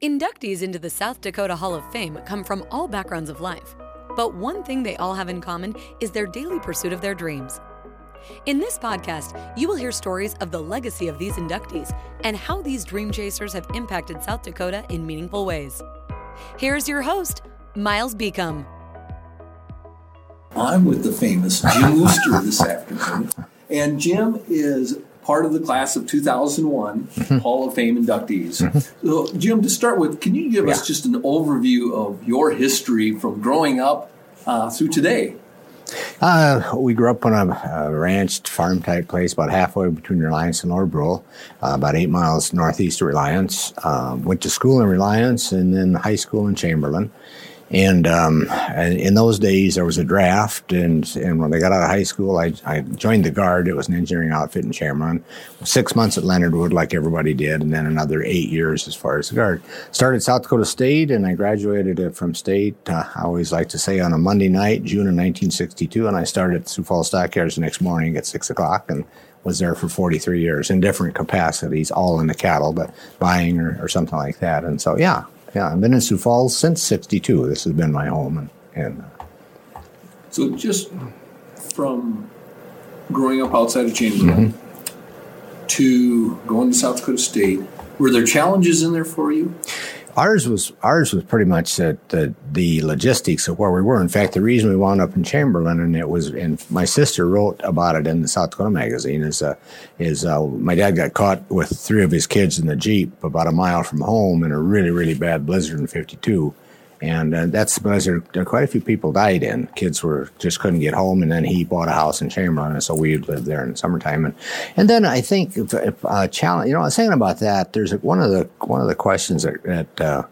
Inductees into the South Dakota Hall of Fame come from all backgrounds of life, but one thing they all have in common is their daily pursuit of their dreams. In this podcast, you will hear stories of the legacy of these inductees and how these dream chasers have impacted South Dakota in meaningful ways. Here's your host, Miles Beacom. I'm with the famous Jim Woster this afternoon, and Jim is part of the class of 2001 mm-hmm. Hall of Fame inductees. Mm-hmm. So, Jim, to start with, can you give yeah. us just an overview of your history from growing up uh, through today? Uh, we grew up on a, a, ranch farm type place about halfway between Reliance and Lower Brule, uh, about eight miles northeast of Reliance. Um, went to school in Reliance and then high school in Chamberlain. And, um, in those days, there was a draft, and, and when I got out of high school, I, I joined the Guard. It was an engineering outfit in Chamberlain. Six months at Leonard Wood, like everybody did, and then another eight years as far as the Guard. Started South Dakota State, and I graduated from State. Uh, I always like to say on a Monday night, June of 1962, and I started at Sioux Falls Stockyards the next morning at six o'clock, and was there for 43 years in different capacities, all in the cattle, but buying or, or something like that. And so, yeah, yeah, I've been in Sioux Falls since '62. This has been my home, and, and uh, so just from growing up outside of Chamberlain mm-hmm. to going to South Dakota State, were there challenges in there for you? Ours was ours was pretty much the, the, the logistics of where we were. In fact, the reason we wound up in Chamberlain, and it was, and my sister wrote about it in the South Dakota magazine, is uh, is uh, my dad got caught with three of his kids in the jeep about a mile from home in a really really bad blizzard in '52 and uh, that's because there, quite a few people died in. Kids were just couldn't get home, and then he bought a house in Chamberlain, and so we would live there in the summertime. And and then I think if, if uh, challenge, you know, I was thinking about that. There's one of the one of the questions that that, uh,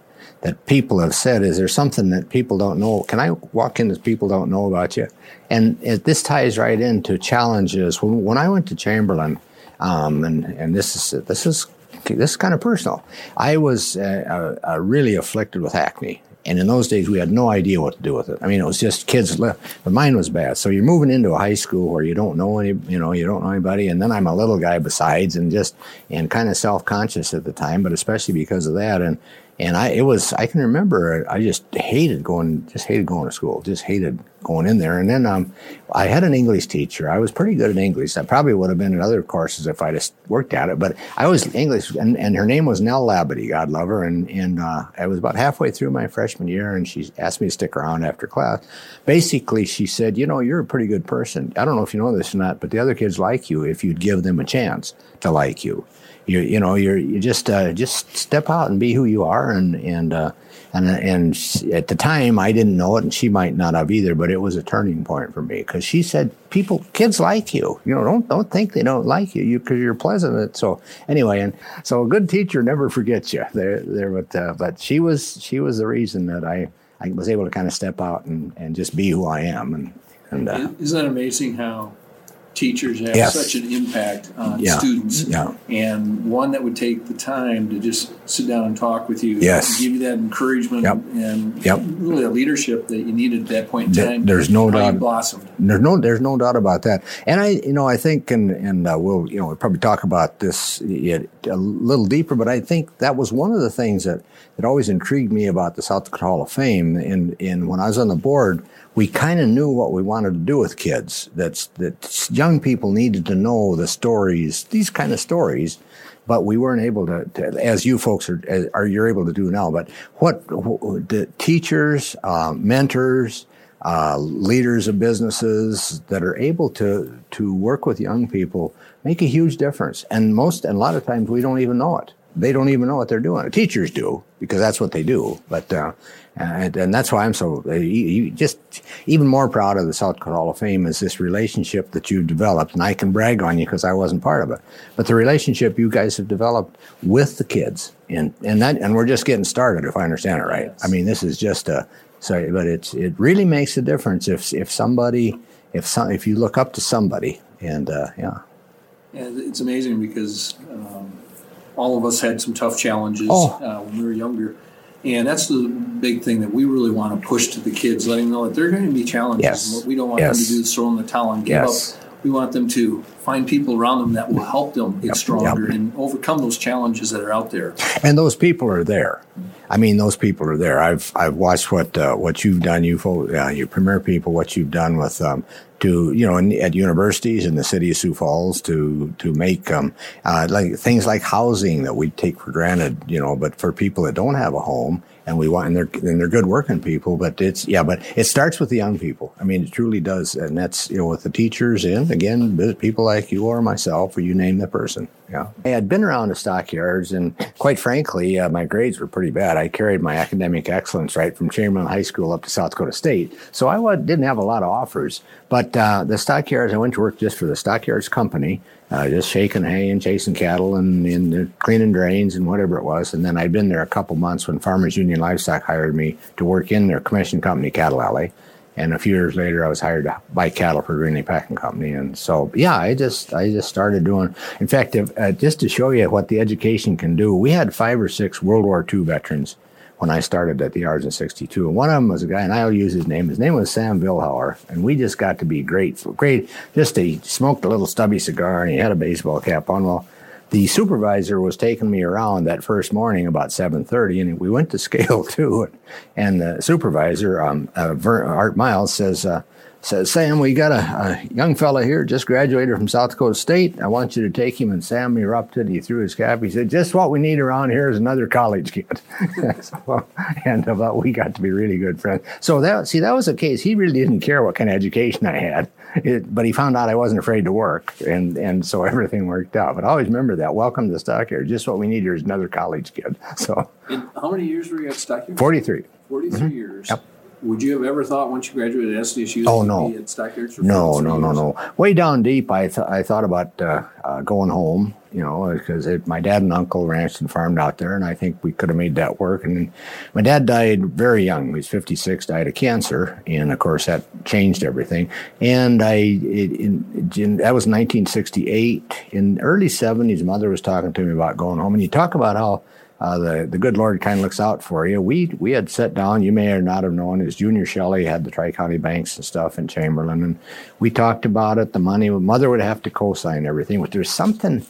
that people have said is there something that people don't know? Can I walk in that people don't know about you? And it, this ties right into challenges. When when I went to Chamberlain, um, and and this is this is this is kind of personal. I was uh, uh, really afflicted with acne. And in those days, we had no idea what to do with it. I mean, it was just kids left, but mine was bad. So you're moving into a high school where you don't know any, you know, you don't know anybody. And then I'm a little guy besides and just, and kind of self conscious at the time, but especially because of that. And, and I, it was, I can remember, I just hated going, just hated going to school, just hated going in there. And then um, I had an English teacher. I was pretty good at English. I probably would have been in other courses if I'd have worked at it. But I was English, and, and her name was Nell Labadie, God love her. And, and uh, I was about halfway through my freshman year, and she asked me to stick around after class. Basically, she said, You know, you're a pretty good person. I don't know if you know this or not, but the other kids like you if you'd give them a chance to like you you you know you're you just uh, just step out and be who you are. And and uh, and and at the time I didn't know it and she might not have either but it was a turning point for me because she said people kids like you. You know don't don't think they don't like you. You because you're pleasant. So anyway and so a good teacher never forgets you. There there but uh, but she was she was the reason that I I was able to kind of step out and and just be who I am and and uh, isn't that amazing how teachers have yes. such an impact on yeah. students. Yeah. And one that would take the time to just sit down and talk with you, yes. give you that encouragement yep. and yep. really a leadership that you needed at that point in time. There's no doubt. blossomed. There's no there's no doubt about that. And I you know I think and and uh, we'll you know we'll probably talk about this a little deeper, but I think that was one of the things that that always intrigued me about the South Dakota Hall of Fame. And in when I was on the board we kind of knew what we wanted to do with kids. That's that young people needed to know the stories, these kind of stories, but we weren't able to, to as you folks are, are you're able to do now. But what the teachers, uh, mentors, uh, leaders of businesses that are able to to work with young people make a huge difference. And most and a lot of times we don't even know it they don't even know what they're doing. Teachers do because that's what they do. But uh, and, and, that's why I'm so uh, just even more proud of the South Dakota Hall of Fame is this relationship that you've developed, and I can brag on you because I wasn't part of it. But the relationship you guys have developed with the kids, and and that and we're just getting started, if I understand it right. Yes. I mean, this is just a sorry, but it's it really makes a difference if if somebody if some if you look up to somebody, and uh, yeah. Yeah, it's amazing because. Um, all of us had some tough challenges oh. uh, when we were younger. And that's the big thing that we really want to push to the kids, letting them know that there are going to be challenges. Yes. And what we don't want yes. them to do is throw in the towel and give yes. up We want them to find people around them that will help them get stronger yep. and overcome those challenges that are out there. And those people are there. I mean, those people are there. I've I've watched what uh, what you've done, you uh, you premier people, what you've done with um, to you know in, at universities in the city of Sioux Falls to to make um, uh, like things like housing that we take for granted, you know, but for people that don't have a home and we want and they're and they're good working people, but it's yeah, but it starts with the young people. I mean, it truly does, and that's you know with the teachers and again people like you or myself, or you name the person. Yeah, I had been around the stockyards, and quite frankly, uh, my grades were pretty bad. I carried my academic excellence right from Chamberlain High School up to South Dakota State, so I didn't have a lot of offers. But uh, the stockyards, I went to work just for the stockyards company uh, just shaking hay and chasing cattle and, and cleaning drains and whatever it was. And then I'd been there a couple months when Farmers Union Livestock hired me to work in their commission company, Cattle Alley. And a few years later, I was hired to buy cattle for Greenlee Packing Company. And so, yeah, I just I just started doing. In fact, if, uh, just to show you what the education can do, we had five or six World War II veterans when I started at the yards in 62. And one of them was a guy, and I'll use his name. His name was Sam Vilhauer. And we just got to be great. Great. Just he smoked a little stubby cigar and he had a baseball cap on. Well, the supervisor was taking me around that first morning about 7.30 and we went to scale too and the supervisor um, uh, art miles says uh, says, Sam, we got a, a, young fella here, just graduated from South Dakota State. I want you to take him. And Sam erupted. He threw his cap. He said, just what we need around here is another college kid. so, and uh, we got to be really good friends. So that, see, that was the case. He really didn't care what kind of education I had, it, but he found out I wasn't afraid to work. And, and so everything worked out. But I always remember that. Welcome to Stockyard. Just what we need here is another college kid. So, and how many years were you at Stockyard? 43. 43 mm-hmm. years. Yep. Would you have ever thought once you graduated at SDSU oh, no. at No, no, no, no. Way down deep, I, th- I thought about uh, uh, going home, you know, because my dad and uncle ranched and farmed out there, and I think we could have made that work. And my dad died very young. He was 56, died of cancer, and of course that changed everything. And I, it, in, in, that was 1968. In early 70s, mother was talking to me about going home, and you talk about how uh, the the good Lord kind of looks out for you. We we had sat down. You may or not have known as Junior Shelley had the Tri County banks and stuff in Chamberlain, and we talked about it. The money, mother would have to co-sign everything, but there's something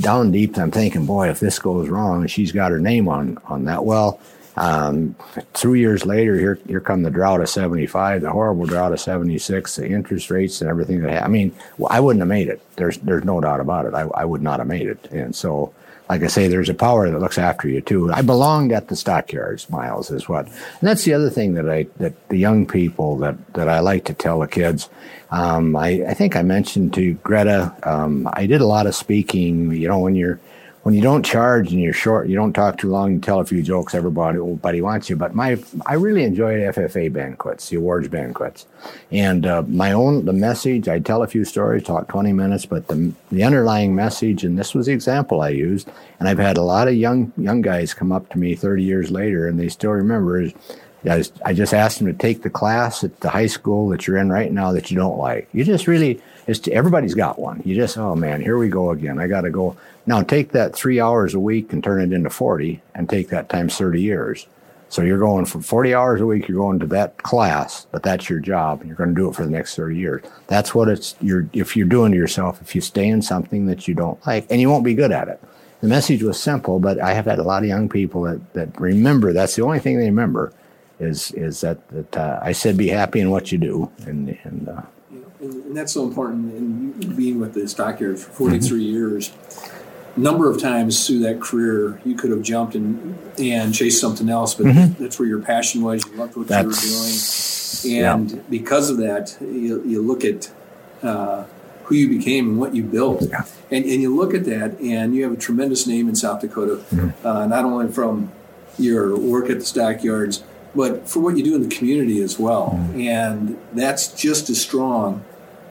down deep. I'm thinking, boy, if this goes wrong, she's got her name on on that. Well. Um, two years later, here here come the drought of '75, the horrible drought of '76, the interest rates and everything that. I mean, I wouldn't have made it. There's there's no doubt about it. I, I would not have made it. And so like I say, there's a power that looks after you too. I belonged at the stockyards, Miles, is what. And that's the other thing that I that the young people that that I like to tell the kids. Um, I, I think I mentioned to Greta. Um, I did a lot of speaking. You know, when you're when you don't charge and you're short, you don't talk too long, you tell a few jokes, everybody, everybody wants you. But my, I really enjoyed FFA banquets, the awards banquets, and uh, my own the message. I tell a few stories, talk 20 minutes, but the the underlying message, and this was the example I used, and I've had a lot of young young guys come up to me 30 years later, and they still remember is. I I just asked them to take the class at the high school that you're in right now that you don't like. You just really, everybody's got one. You just, oh man, here we go again. I got to go. Now take that three hours a week and turn it into 40 and take that times 30 years. So you're going from 40 hours a week, you're going to that class, but that's your job and you're going to do it for the next 30 years. That's what it's, you're, if you're doing to yourself, if you stay in something that you don't like and you won't be good at it. The message was simple, but I have had a lot of young people that, that remember that's the only thing they remember is, is that, that uh, I said, be happy in what you do. And, and, uh, and that's so important in being with the stockyards for 43 mm-hmm. years number of times through that career you could have jumped and and chased something else, but mm-hmm. that's where your passion was. You loved what that's, you were doing, and yeah. because of that, you, you look at uh, who you became and what you built, yeah. and and you look at that, and you have a tremendous name in South Dakota, mm-hmm. uh, not only from your work at the stockyards, but for what you do in the community as well, mm-hmm. and that's just as strong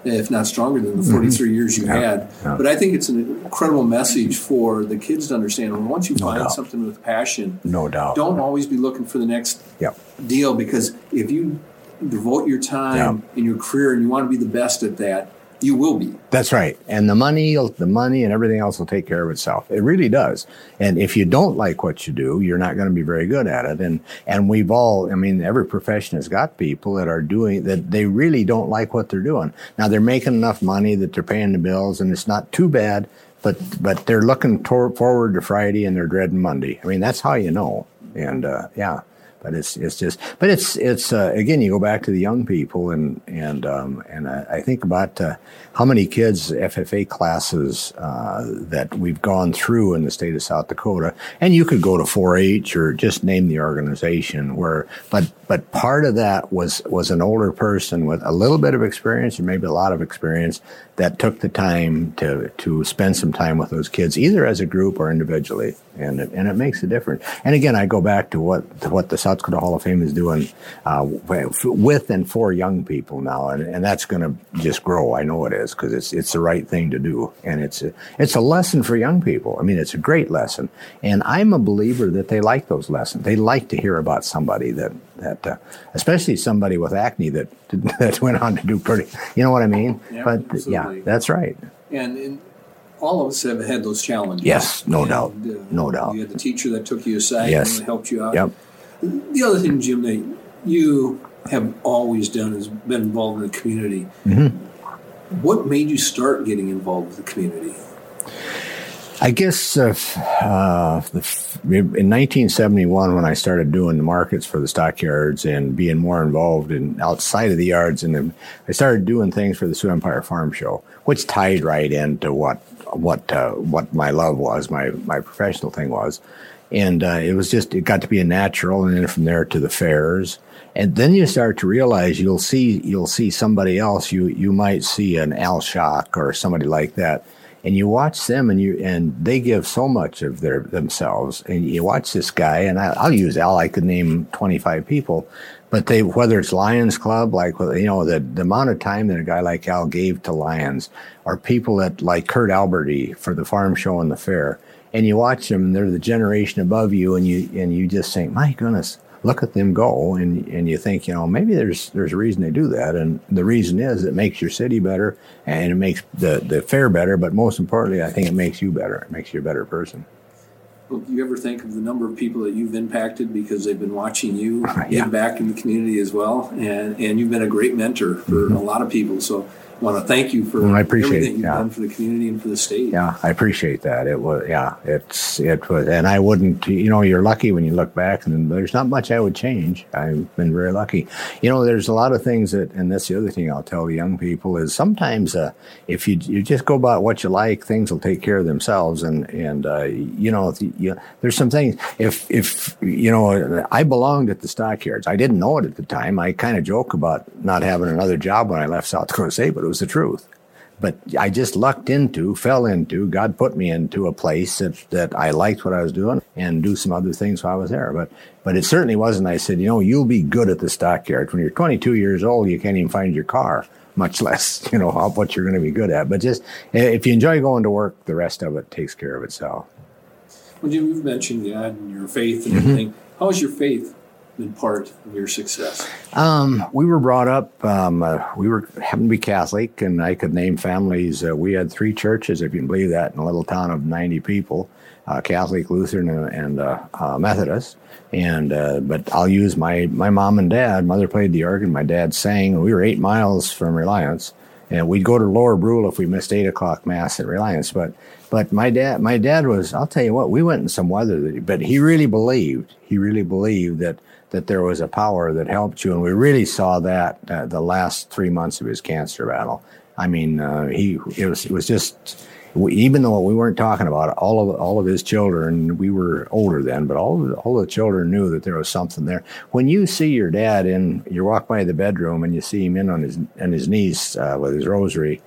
if not stronger than the 43 mm-hmm. years you yeah, had. Yeah. But I think it's an incredible message for the kids to understand. Well, once you no find doubt. something with passion, no doubt, don't always be looking for the next yep. deal because if you devote your time in your career and you want to be the best at that, you will be. That's right. And the money, the money and everything else will take care of itself. It really does. And if you don't like what you do, you're not going to be very good at it. And, and we've all, I mean, every profession has got people that are doing that they really don't like what they're doing. Now they're making enough money that they're paying the bills and it's not too bad, but, but they're looking forward to Friday and they're dreading Monday. I mean, that's how you know. And, uh, yeah but it's it's just but it's it's uh, again you go back to the young people and and um, and I, I, think about uh, how many kids FFA classes uh, that we've gone through in the state of South Dakota? And you could go to 4-H or just name the organization where but but part of that was was an older person with a little bit of experience or maybe a lot of experience that took the time to to spend some time with those kids either as a group or individually. And it, and it makes a difference. And again I go back to what to what the South Dakota Hall of Fame is doing uh, with and for young people now, and, and that's going to just grow. I know it is because it's it's the right thing to do, and it's a, it's a lesson for young people. I mean, it's a great lesson, and I'm a believer that they like those lessons. They like to hear about somebody that that, uh, especially somebody with acne that that went on to do pretty. You know what I mean? Yeah, but absolutely. yeah, that's right. And, and all of us have had those challenges. Yes, no and, doubt, uh, no doubt. You had the teacher that took you aside Yes. and helped you out. Yep. The other thing, Jim, that you have always done is been involved in the community. Mm-hmm. What made you start getting involved with the community? I guess uh, uh, in 1971, when I started doing the markets for the stockyards and being more involved in outside of the yards, and I started doing things for the Sioux Empire Farm Show, which tied right into what what uh, what my love was, my my professional thing was, and uh, it was just it got to be a natural, and then from there to the fairs, and then you start to realize you'll see you'll see somebody else, you you might see an Al Shock or somebody like that. And you watch them and you and they give so much of their themselves. And you watch this guy and I, will use al i could name 25 people but they whether it's lions club like you know the, the amount of time that a guy like al gave to lions or people that like kurt alberty for the farm show and the fair and you watch them and they're the generation above you and you and you just think my goodness look at them go and and you think you know maybe there's there's a reason they do that and the reason is it makes your city better and it makes the the fair better but most importantly I think it makes you better it makes you a better person Well, do you ever think of the number of people that you've impacted because they've been watching you yeah. give back in the community as well, and and you've been a great mentor for mm-hmm. a lot of people. So want to thank you for I appreciate everything you've yeah. done for the community and for the state. Yeah, I appreciate that. It was, yeah, it's, it was, and I wouldn't, you know, you're lucky when you look back and there's not much I would change. I've been very lucky. You know, there's a lot of things that, and that's the other thing I'll tell the young people is sometimes, uh, if you, you just go about what you like, things will take care of themselves. And, and, uh, you know, you, you, there's some things, if, if, you know, I belonged at the stockyards. I didn't know it at the time. I kind of joke about not having another job when I left South Dakota State, but it was the truth but I just lucked into, fell into, God put me into a place that, that I liked what I was doing and do some other things while I was there. But, but it certainly wasn't. I said, you know, you'll be good at the stockyards. When you're 22 years old, you can't even find your car, much less, you know, what you're going to be good at. But just, if you enjoy going to work, the rest of it takes care of itself. Well, Jim, you've mentioned God and your faith Mm-hmm. and everything. How has your faith been part of your success? Um, we were brought up. Um, uh, we were happened to be Catholic, and I could name families. Uh, we had three churches, if you can believe that, in a little town of ninety people: uh, Catholic, Lutheran, and, and uh, uh, Methodist. And uh, but I'll use my my mom and dad. Mother played the organ. My dad sang. We were eight miles from Reliance, and we'd go to Lower Brule if we missed eight o'clock mass at Reliance. But but my dad my dad was. I'll tell you what. We went in some weather, but he really believed. He really believed that that there was a power that helped you, and we really saw that uh, the last three months of his cancer battle. I mean, uh, he it was it was just even though we weren't talking about it, all of all of his children, we were older then, but all of, all the children knew that there was something there. When you see your dad in, you walk by the bedroom and you see him in on his on his knees uh, with his rosary.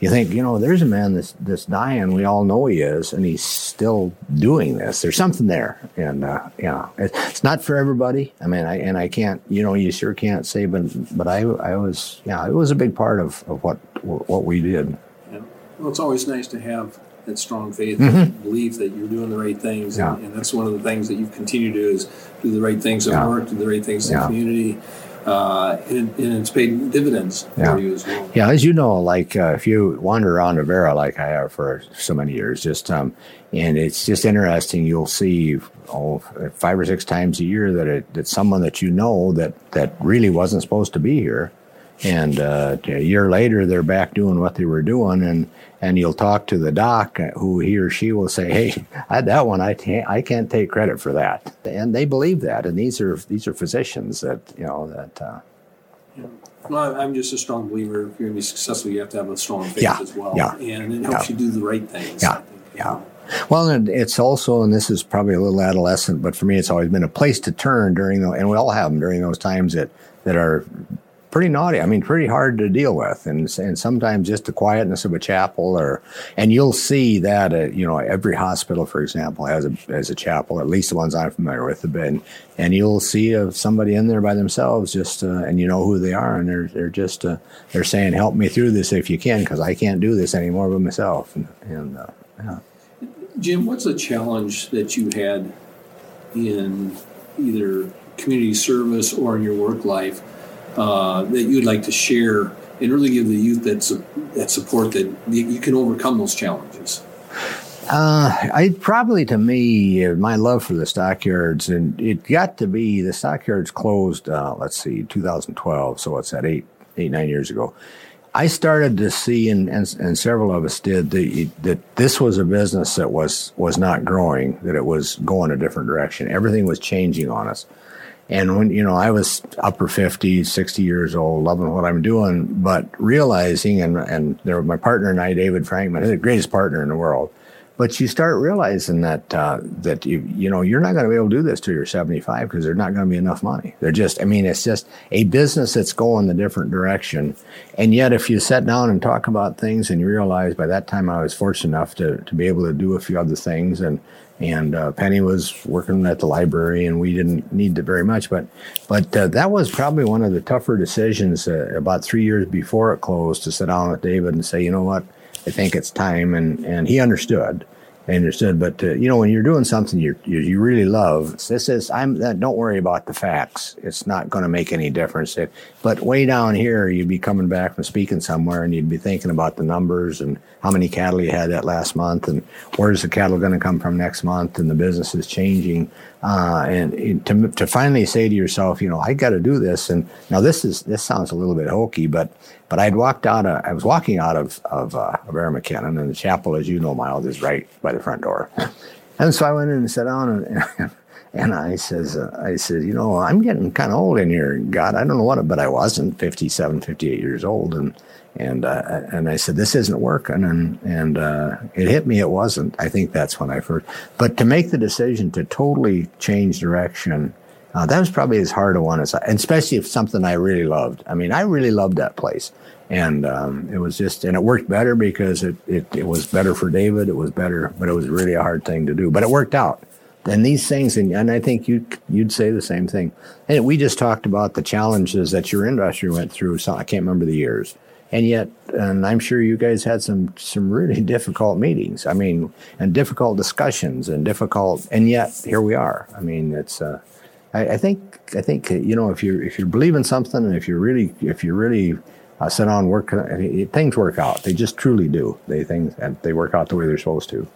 You think, you know, there's a man that's that's dying. We all know he is, and he's still doing this. There's something there, and uh, yeah, it's, it's not for everybody. I mean, I and I can't, you know, you sure can't say, but but I I was, yeah, it was a big part of, of what what we did. Yeah. Well, it's always nice to have that strong faith, and belief that you're doing the right things, and. Yeah. and that's one of the things that you've continued to do is do the right things at Yeah. work, do the right things in the community. Uh, and, and, it's paid dividends yeah. for you as well. Yeah, as you know, like uh, if you wander around Avera like I have for so many years, just um, and it's just interesting. You'll see oh, five or six times a year that it, that someone that you know that that really wasn't supposed to be here, and uh, a year later they're back doing what they were doing, and and you'll talk to the doc uh, who he or she will say, "Hey, I, that one I can't I can't take credit for that," and they believe that. And these are these are physicians that you know that. Uh, yeah. Well, I'm just a strong believer. If you're going to be successful, you have to have a strong faith yeah, as well, yeah, and it helps yeah. you do the right things. Yeah, yeah. Well, and it's also, and this is probably a little adolescent, but for me, it's always been a place to turn during the, and we all have them during those times that that are pretty naughty. I mean, pretty hard to deal with, and and sometimes just the quietness of a chapel, or and you'll see that at, you know every hospital, for example, has a has a chapel. At least the ones I'm familiar with have been, and you'll see uh, somebody in there by themselves, just uh, and you know who they are, and they're they're just uh, they're saying, "Help me through this if you can, because I can't do this anymore by myself." And, and uh, yeah. Jim, what's a challenge that you had in either community service or in your work life? Uh, that you'd like to share and really give the youth that, su- that support that you can overcome those challenges? Uh, I probably to me uh, my love for the stockyards and it got to be the stockyards closed. Uh, let's see, 2012. So what's that? Eight, eight, nine years ago. I started to see, and, and, and several of us did, the, that this was a business that was was not growing, that it was going a different direction. Everything was changing on us. And when, you know, I was upper 50, 60 years old, loving what I'm doing, but realizing, and, and there, my partner and I, David Frankman, the greatest partner in the world. But you start realizing that, uh, that you, you know, you're not going to be able to do this till you're 75 because there's not going to be enough money. They're just, I mean, it's just a business that's going the different direction. And yet, if you sit down and talk about things and you realize by that time I was fortunate enough to, to be able to do a few other things and, and uh, Penny was working at the library, and we didn't need it very much. But but uh, that was probably one of the tougher decisions uh, about three years before it closed to sit down with David and say, you know what, I think it's time, and and he understood. I understood, but uh, you know when you're doing something you you really love, this is I'm. Uh, don't worry about the facts; it's not going to make any difference. But way down here, you'd be coming back from speaking somewhere, and you'd be thinking about the numbers and how many cattle you had that last month, and where's the cattle going to come from next month, and the business is changing. Uh, and to to finally say to yourself, you know, I got to do this. And now this is this sounds a little bit hokey, but but I'd walked out. Of, I was walking out of of, uh, of Avera McKennan, and the chapel, as you know, Miles, is right by the front door. and so I went in and sat down, and, and, and I says, uh, I said, you know, I'm getting kind of old in here, God. I don't know what, but I wasn't 57, 58 years old, and and uh, and I said, this isn't working, and and uh, it hit me. It wasn't. I think that's when I first. But to make the decision to totally change direction uh, that was probably as hard a one as, I, especially if something I really loved. I mean, I really loved that place, and um, it was just, and it worked better because it, it it was better for David. It was better, but it was really a hard thing to do. But it worked out. And these things, and, and I think you you'd say the same thing. And we just talked about the challenges that your industry went through. So I can't remember the years and yet and i'm sure you guys had some some really difficult meetings. I mean and difficult discussions and difficult and yet here we are. I mean it's uh I, I, think I think you know if you if you believe in something and if you really if you really uh, sit on work uh, things work out. They just truly do. They things and they work out the way they're supposed to.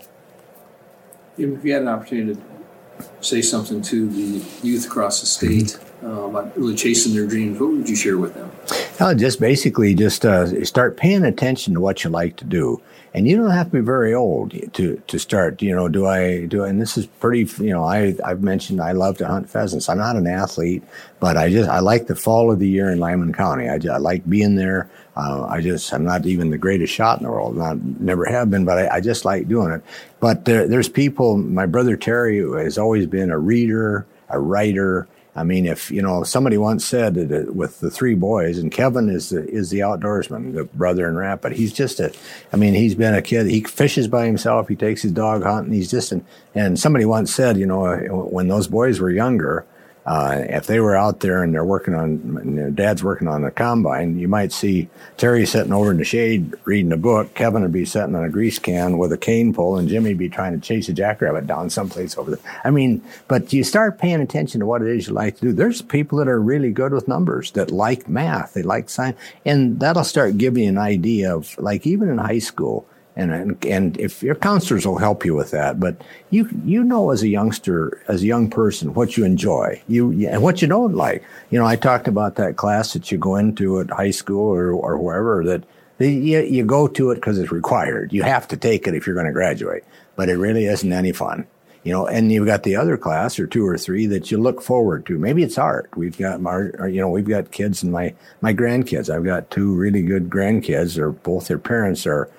If you had an opportunity to say something to the youth across the state uh, about really chasing their dreams, what would you share with them? Uh, just basically just uh, start paying attention to what you like to do and you don't have to be very old to to start. You know, do I do? And this is pretty. You know, I I've mentioned I love to hunt pheasants. I'm not an athlete, but I just I like the fall of the year in Lyman County. I, just, I like being there. Uh, I just I'm not even the greatest shot in the world. Not never have been, but I, I just like doing it. But there, there's people. My brother Terry has always been a reader, a writer I mean, if you know, somebody once said that uh, with the three boys, and Kevin is the is the outdoorsman, the brother in Rapid. He's just a, I mean, he's been a kid. He fishes by himself. He takes his dog hunting. He's just an, and somebody once said, you know, when those boys were younger, Uh, if they were out there and they're working on, their dad's working on the combine, you might see Terry sitting over in the shade reading a book. Kevin would be sitting on a grease can with a cane pole, and Jimmy would be trying to chase a jackrabbit down someplace over there. I mean, but you start paying attention to what it is you like to do. There's people that are really good with numbers that like math, they like science, and that'll start giving you an idea of like even in high school and, and if your counselors will help you with that, but you you know as a youngster, as a young person, what you enjoy, you and what you don't like. You know, I talked about that class that you go into at high school or or wherever that you, you go to it because it's required. You have to take it if you're going to graduate, but it really isn't any fun. You know, and you've got the other class or two or three that you look forward to. Maybe it's art. We've got our, you know, we've got kids and my my grandkids. I've got two really good grandkids. Or both their parents are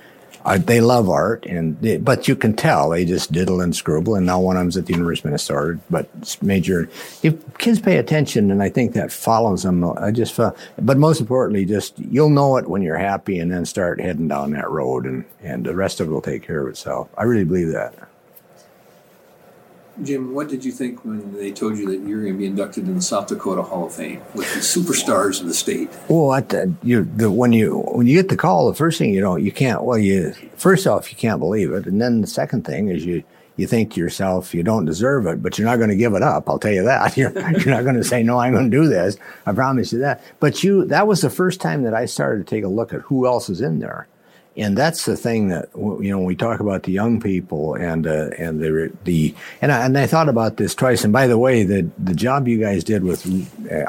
they love art, and they, but you can tell they just diddle and scribble. And now one of them's at the University of Minnesota, but major. If kids pay attention, and I think that follows them. I just, but most importantly, just you'll know it when you're happy, and then start heading down that road, and and the rest of it will take care of itself. I really believe that. Jim, what did you think when they told you that you were going to be inducted in the South Dakota Hall of Fame with the superstars of the state? Well, the, you, the, when you when you get the call, the first thing you know, you can't. Well, you first off, you can't believe it, and then the second thing is you you think to yourself, you don't deserve it, but you're not going to give it up. I'll tell you that. You're, you're not going to say, no, I'm going to do this. I promise you that. But you, that was the first time that I started to take a look at who else is in there and that's the thing that you know we talk about the young people and uh, and the the and I, and I thought about this twice. And by the way, the the job you guys did with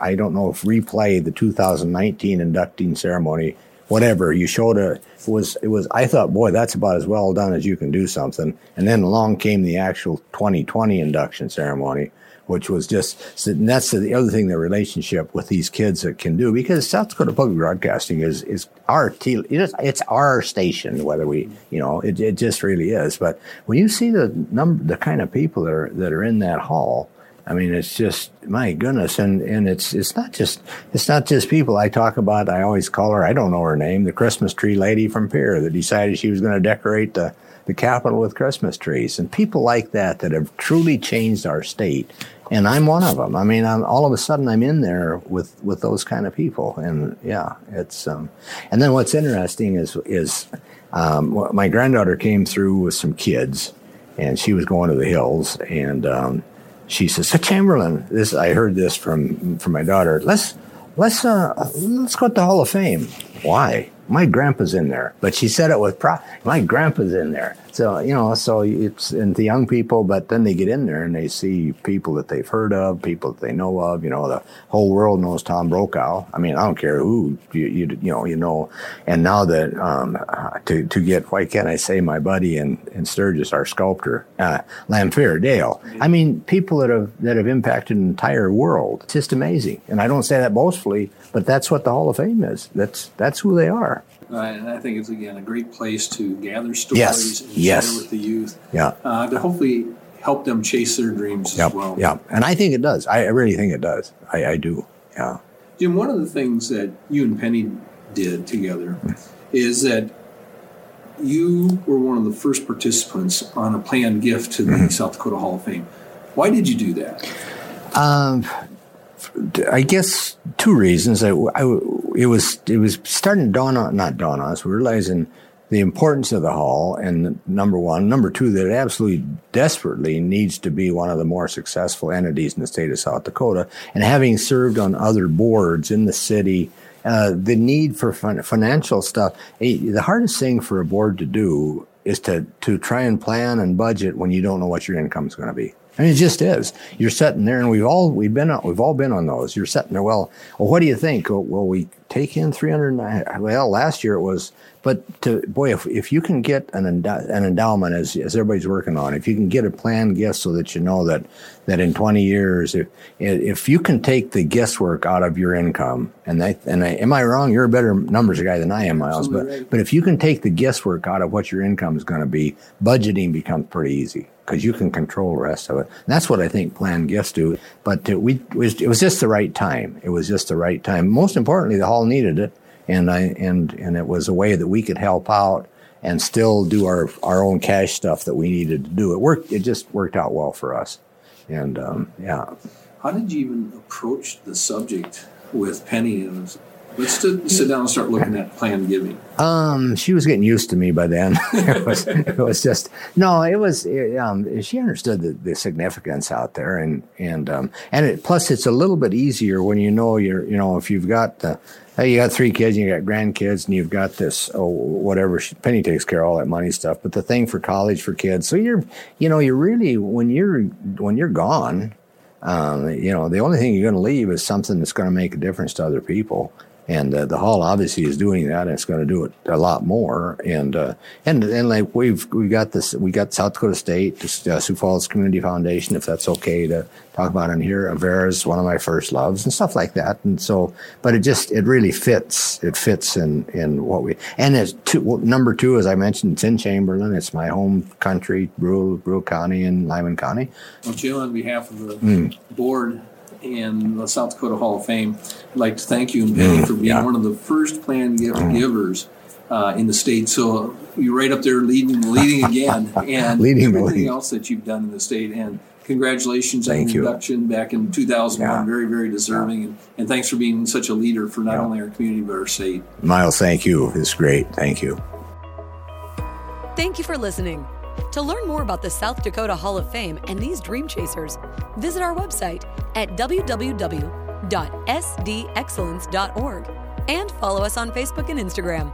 I don't know if replay the 2019 inducting ceremony, whatever you showed a it was it was I thought boy that's about as well done as you can do something. And then along came the actual 2020 induction ceremony which was just and that's the other thing the relationship with these kids that can do because South Dakota Public Broadcasting is is our it's our station whether we you know it, it just really is but when you see the number the kind of people that are that are in that hall I mean, it's just my goodness, and and it's it's not just it's not just people I talk about. I always call her. I don't know her name, the Christmas tree lady from Pierre that decided she was going to decorate the the Capitol with Christmas trees, and people like that that have truly changed our state and I'm one of them. I mean, I'm, all of a sudden I'm in there with with those kind of people, and yeah, it's. Um, and then what's interesting is is um, my granddaughter came through with some kids, and she was going to the hills, and um, she says, "So Chamberlain, this I heard this from from my daughter. Let's let's uh, let's go to the Hall of Fame. Why? My grandpa's in there." But she said it with pride. My grandpa's in there. So, you know, so it's in the young people, but then they get in there and they see people that they've heard of, people that they know of. You know, the whole world knows Tom Brokaw. I mean, I don't care who you, you, you know, you know. And now that, um, to, to get, why can't I say my buddy in, in Sturgis, our sculptor, uh, Lamphere Dale. I mean, people that have, that have impacted an entire world. It's just amazing. And I don't say that boastfully, but that's what the Hall of Fame is. That's, that's who they are. Uh, and I think it's again a great place to gather stories yes. and yes. share with the youth. Yeah. Uh, to hopefully help them chase their dreams yep. as well. Yeah. And I think it does. I, really think it does. I, I, do. Yeah. Jim, one of the things that you and Penny did together is that you were one of the first participants on a planned gift to the mm-hmm. South Dakota Hall of Fame. Why did you do that? Um, I guess two reasons. I, I, it was it was starting to dawn on not dawn on us. We're realizing the importance of the hall, and number one, number two, that it absolutely desperately needs to be one of the more successful entities in the state of South Dakota. And having served on other boards in the city, uh, the need for financial stuff. the hardest thing for a board to do is to to try and plan and budget when you don't know what your income is going to be. Mean, it just is. You're sitting there, and we've all we've been we've all been on those. You're sitting there. Well, well, what do you think? Well, we take in 300. Well, last year it was but to, boy, if, if you can get an, endow- an endowment, as, as everybody's working on, if you can get a planned gift so that you know that, that in 20 years, if, if you can take the guesswork out of your income, and I, and I, am I wrong? You're a better numbers guy than I am, Miles. but, right. but if you can take the guesswork out of what your income is going to be, budgeting becomes pretty easy because you can control the rest of it. And that's what I think planned gifts do. But to, we, it was, it was just the right time. It was just the right time. Most importantly, the hall needed it and I and and it was a way that we could help out and still do our our own cash stuff that we needed to do. It worked. It just worked out well for us, and um, yeah. How did you even approach the subject with Penny? Let's sit down and start looking at planned giving. Um, she was getting used to me by then. it, was, it was just no. It was it, um, she understood the, the, significance out there, and and um, and it, plus it's a little bit easier when you know you're you know if you've got the you got three kids and you got grandkids and you've got this oh whatever Penny takes care of all that money stuff, but the thing for college for kids. So you're you know you're really when you're when you're gone. Um, you know, the only thing you're going to leave is something that's going to make a difference to other people and uh, the hall obviously is doing that and it's going to do it a lot more. And uh, and and like we've we got this we got South Dakota State uh, Sioux Falls Community Foundation if that's okay to talk about in here. Avera's one of my first loves and stuff like that. And so but it just it really fits it fits in in what we and it's two, well, number two as I mentioned it's in Chamberlain. It's my home country Brule Brule County and Lyman County. Well Jill on behalf of the mm. board and the South Dakota Hall of Fame. I'd like to thank you and Penny mm, for being yeah. one of the first planned gift mm. givers uh, in the state. So you're right up there leading, leading again, and leading everything else that you've done in the state. And congratulations thank on the induction back in 2001. Yeah. Very, very deserving. Yeah. And, and, thanks for being such a leader for not only our community but our state. Miles, thank you. It's great. Thank you. Thank you for listening. To learn more about the South Dakota Hall of Fame and these dream chasers, visit our website at www.sdexcellence.org and follow us on Facebook and Instagram.